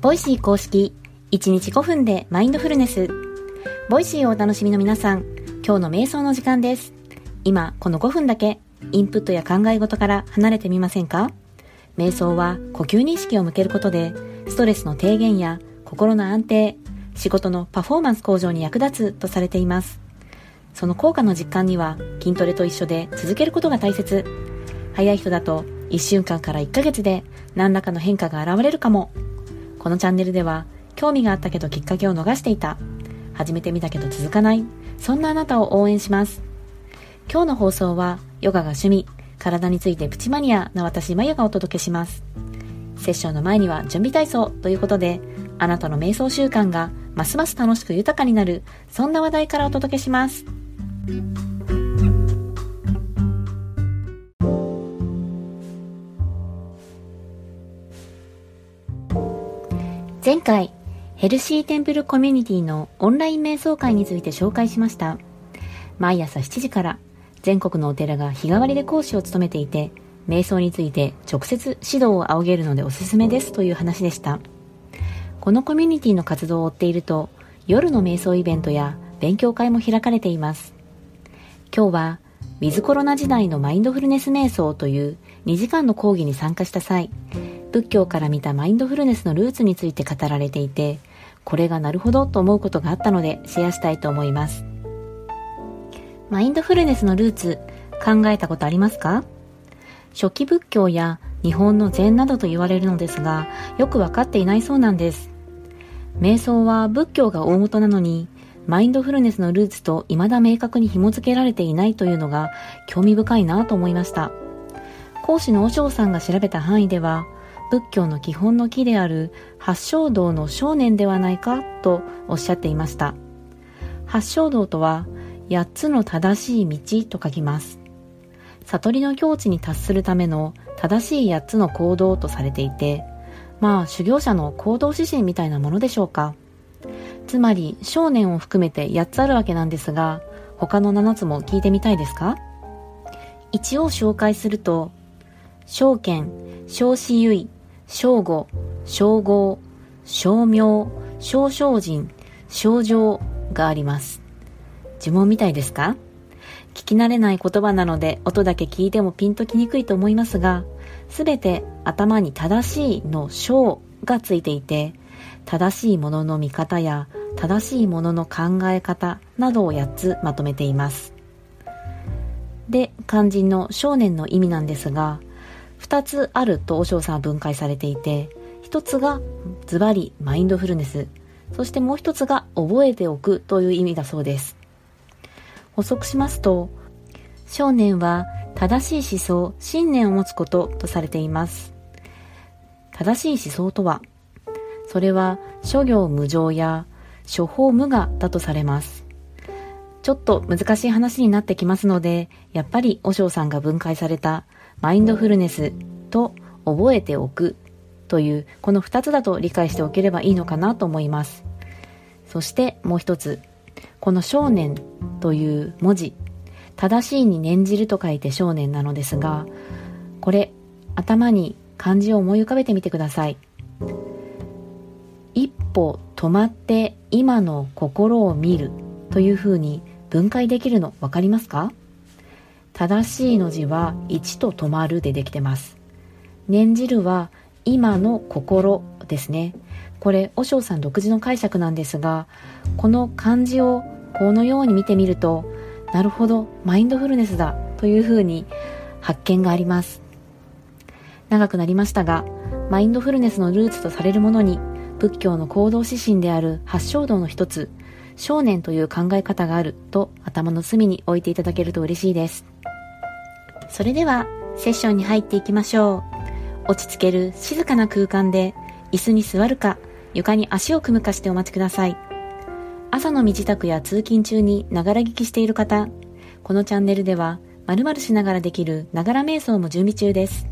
Voicy 公式1日5分でマインドフルネス。 Voicy をお楽しみの皆さん、今日の瞑想の時間です。今、この5分だけ、インプットや考え事から離れてみませんか？瞑想は呼吸に意識を向けることで、ストレスの低減や心の安定、仕事のパフォーマンス向上に役立つとされています。その効果の実感には筋トレと一緒で続けることが大切。早い人だと1週間から1ヶ月で何らかの変化が現れるかも。このチャンネルでは興味があったけどきっかけを逃していた。始めてみたけど続かない。そんなあなたを応援します。今日の放送はヨガが趣味体についてプチマニアな私まゆがお届けします。セッションの前には準備体操ということであなたの瞑想習慣がますます楽しく豊かになる。そんな話題からお届けします。前回、ヘルシーテンプルコミュニティのオンライン瞑想会について紹介しました。毎朝7時から全国のお寺が日替わりで講師を務めていて、瞑想について直接指導を仰げるのでおすすめですという話でした。このコミュニティの活動を追っていると、夜の瞑想イベントや勉強会も開かれています。今日は、ウィズコロナ時代のマインドフルネス瞑想という2時間の講義に参加した際、仏教から見たマインドフルネスのルーツについて語られていて、これがなるほどと思うことがあったのでシェアしたいと思います。マインドフルネスのルーツ、考えたことありますか？初期仏教や日本の禅などと言われるのですが、よくわかっていないそうなんです。瞑想は仏教が大元なのに、マインドフルネスのルーツと未だ明確に紐付けられていないというのが興味深いなと思いました。講師の和尚さんが調べた範囲では、仏教の基本の木である八正道の少年ではないかとおっしゃっていました。八正道とは、八つの正しい道と書きます。悟りの境地に達するための正しい八つの行動とされていて、まあ修行者の行動指針みたいなものでしょうか。つまり少年を含めて8つあるわけなんですが、他の7つも聞いてみたいですか？一応紹介すると、証券、少子唯、正午、称号、称名、少々人、症状があります。呪文みたいですか？聞き慣れない言葉なので音だけ聞いてもピンときにくいと思いますが、すべて頭に正しいの章がついていて、正しいものの見方や正しいものの考え方などを8つまとめています。で、肝心の少年の意味なんですが、2つあると和尚さんは分解されていて1つがズバリマインドフルネス。そしてもう1つが覚えておくという意味だそうです。補足しますと少年は正しい思想信念を持つこととされています。正しい思想とはそれは諸行無常や処方無我だとされます。ちょっと難しい話になってきますのでやっぱり和尚さんが分解されたマインドフルネスと覚えておくというこの2つだと理解しておければいいのかなと思います。そしてもう一つ、この少年という文字、正しいに念じると書いて少年なのですが、これ頭に漢字を思い浮かべてみてください。一歩止まって今の心を見るというふうに分解できるの分かりますか？正しいの字は1と止まるでできてます。念じるは今の心ですね。これ、和尚さん独自の解釈なんですが、この漢字をこのように見てみると、なるほど、マインドフルネスだというふうに発見があります。長くなりましたが、マインドフルネスのルーツとされるものに、仏教の行動指針である八正道の一つ、少年という考え方があると頭の隅に置いていただけると嬉しいです。それではセッションに入っていきましょう。落ち着ける静かな空間で椅子に座るか床に足を組むかしてお待ちください。朝の身支度や通勤中にながら聞きしている方、このチャンネルでは〇〇しながらできるながら瞑想も準備中です。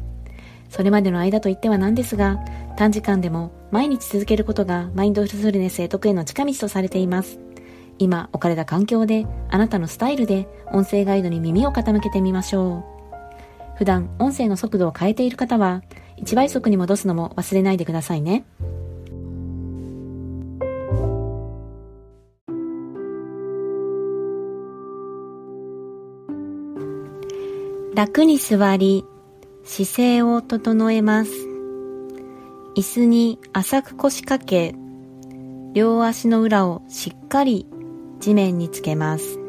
それまでの間といってはなんですが、短時間でも毎日続けることがマインドフルネスへ得への近道とされています。今置かれた環境であなたのスタイルで音声ガイドに耳を傾けてみましょう。普段音声の速度を変えている方は1倍速に戻すのも忘れないでくださいね。楽に座り姿勢を整えます椅子に浅く腰掛け両足の裏をしっかり地面につけます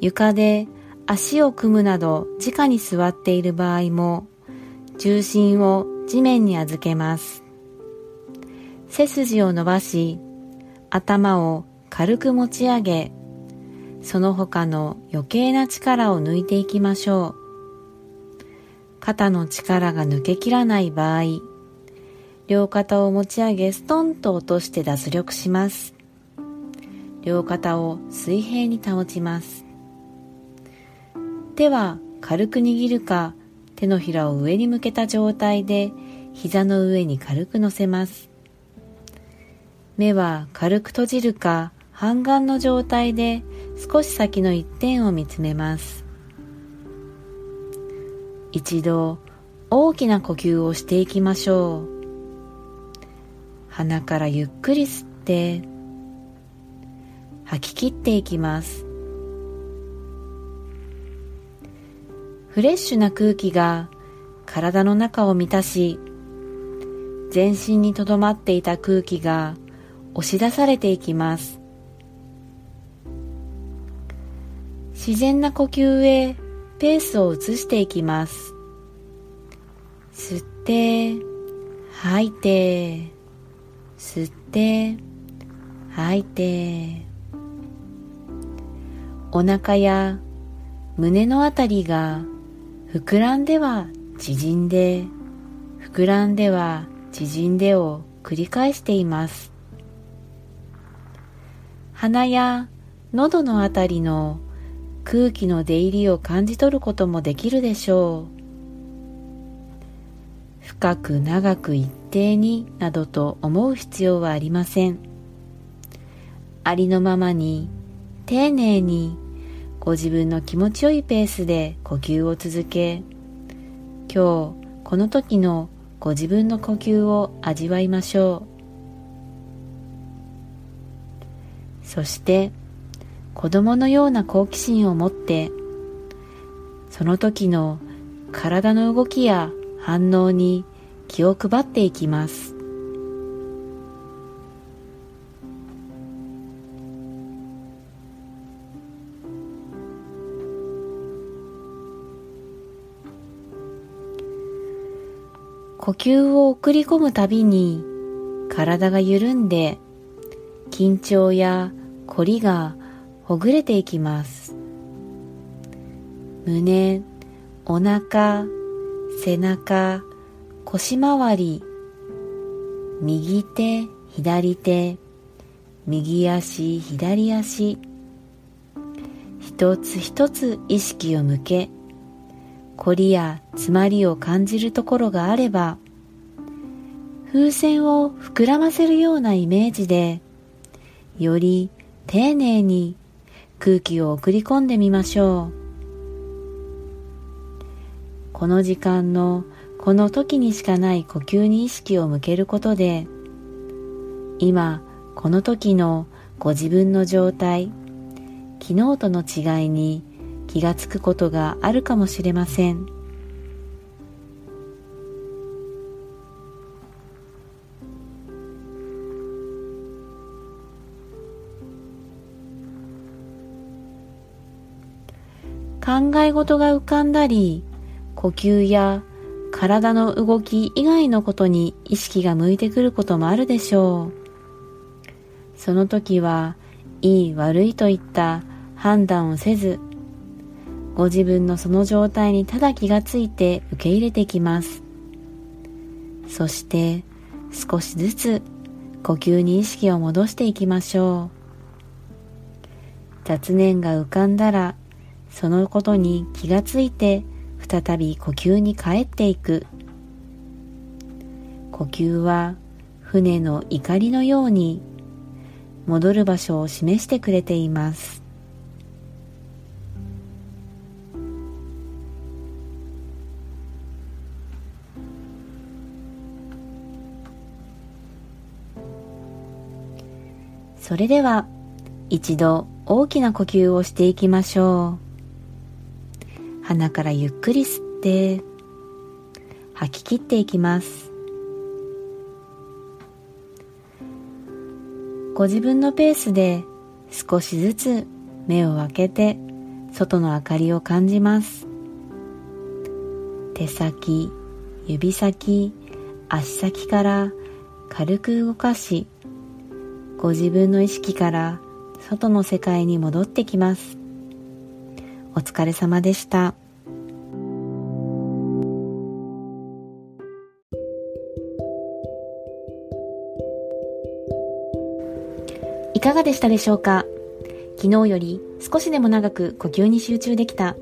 床で足を組むなど直に座っている場合も重心を地面に預けます。背筋を伸ばし頭を軽く持ち上げその他の余計な力を抜いていきましょう。肩の力が抜けきらない場合、両肩を持ち上げストンと落として脱力します。両肩を水平に保ちます。手は軽く握るか手のひらを上に向けた状態で膝の上に軽く乗せます。目は軽く閉じるか半眼の状態で少し先の一点を見つめます。一度大きな呼吸をしていきましょう。鼻からゆっくり吸って吐き切っていきます。フレッシュな空気が体の中を満たし全身にとどまっていた空気が押し出されていきます。自然な呼吸へペースを移していきます。吸って吐いて吸って吐いて。お腹や胸のあたりが膨らんでは縮んで膨らんでは縮んでを繰り返しています。鼻や喉のあたりの空気の出入りを感じ取ることもできるでしょう。深く長く一定になどと思う必要はありません。ありのままに丁寧にご自分の気持ちよいペースで呼吸を続け今日この時のご自分の呼吸を味わいましょう。そして子供のような好奇心を持ってその時の体の動きや反応に気を配っていきます。呼吸を送り込むたびに体が緩んで緊張や凝りがほぐれていきます。胸お腹背中腰回り右手左手右足左足。一つ一つ意識を向け凝りや詰まりを感じるところがあれば風船を膨らませるようなイメージでより丁寧に空気を送り込んでみましょう。この時間のこの時にしかない呼吸に意識を向けることで今この時のご自分の状態昨日との違いに気がつくことがあるかもしれません。考え事が浮かんだり呼吸や体の動き以外のことに意識が向いてくることもあるでしょうその時はいい悪いといった判断をせずご自分のその状態にただ気がついて受け入れてきます。そして少しずつ呼吸に意識を戻していきましょう。雑念が浮かんだらそのことに気がついて再び呼吸に帰っていく。呼吸は船の怒りのように戻る場所を示してくれています。それでは一度大きな呼吸をしていきましょう。鼻からゆっくり吸って吐き切っていきます。ご自分のペースで少しずつ目を開けて外の明かりを感じます。手先指先足先から軽く動かしご自分の意識から外の世界に戻ってきます。お疲れ様でした。いかがでしたでしょうか？昨日より少しでも長く呼吸に集中できた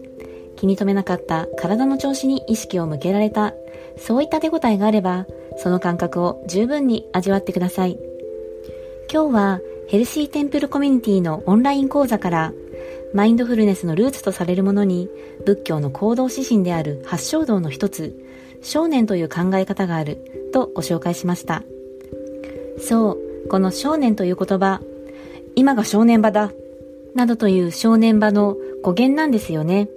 気に留めなかった体の調子に意識を向けられたそういった手応えがあればその感覚を十分に味わってください。今日はヘルシーテンプルコミュニティのオンライン講座からマインドフルネスのルーツとされるものに仏教の行動指針である八正道の一つ少年という考え方があるとご紹介しました。そうこの少年という言葉今が正念場だなどという正念場の語源なんですよね。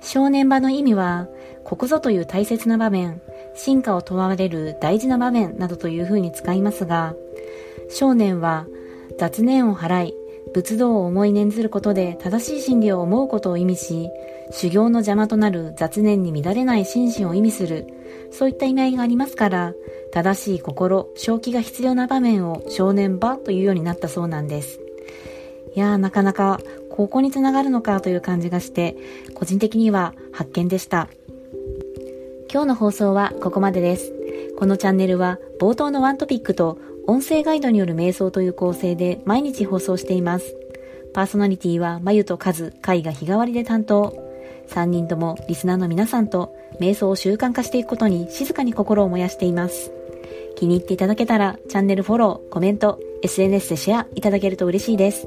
正念場の意味はここぞという大切な場面進化を問われる大事な場面などというふうに使いますが少年は雑念を払い仏道を思い念ずることで正しい真理を思うことを意味し修行の邪魔となる雑念に乱れない心身を意味するそういった意味合いがありますから正しい心正気が必要な場面を正念場というようになったそうなんです。いやーなかなかここにつながるのかという感じがして個人的には発見でした。今日の放送はここまでですこのチャンネルは冒頭のワントピックと音声ガイドによる瞑想という構成で毎日放送しています。パーソナリティはまゆとカズ、カイが日替わりで担当。3人ともリスナーの皆さんと瞑想を習慣化していくことに静かに心を燃やしています。気に入っていただけたらチャンネルフォロー、コメント、SNS でシェアいただけると嬉しいです。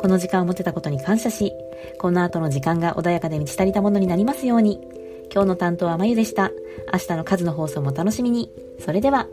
この時間を持てたことに感謝し、この後の時間が穏やかで満ち足りたものになりますように。今日の担当はまゆでした。明日の数の放送も楽しみに。それでは。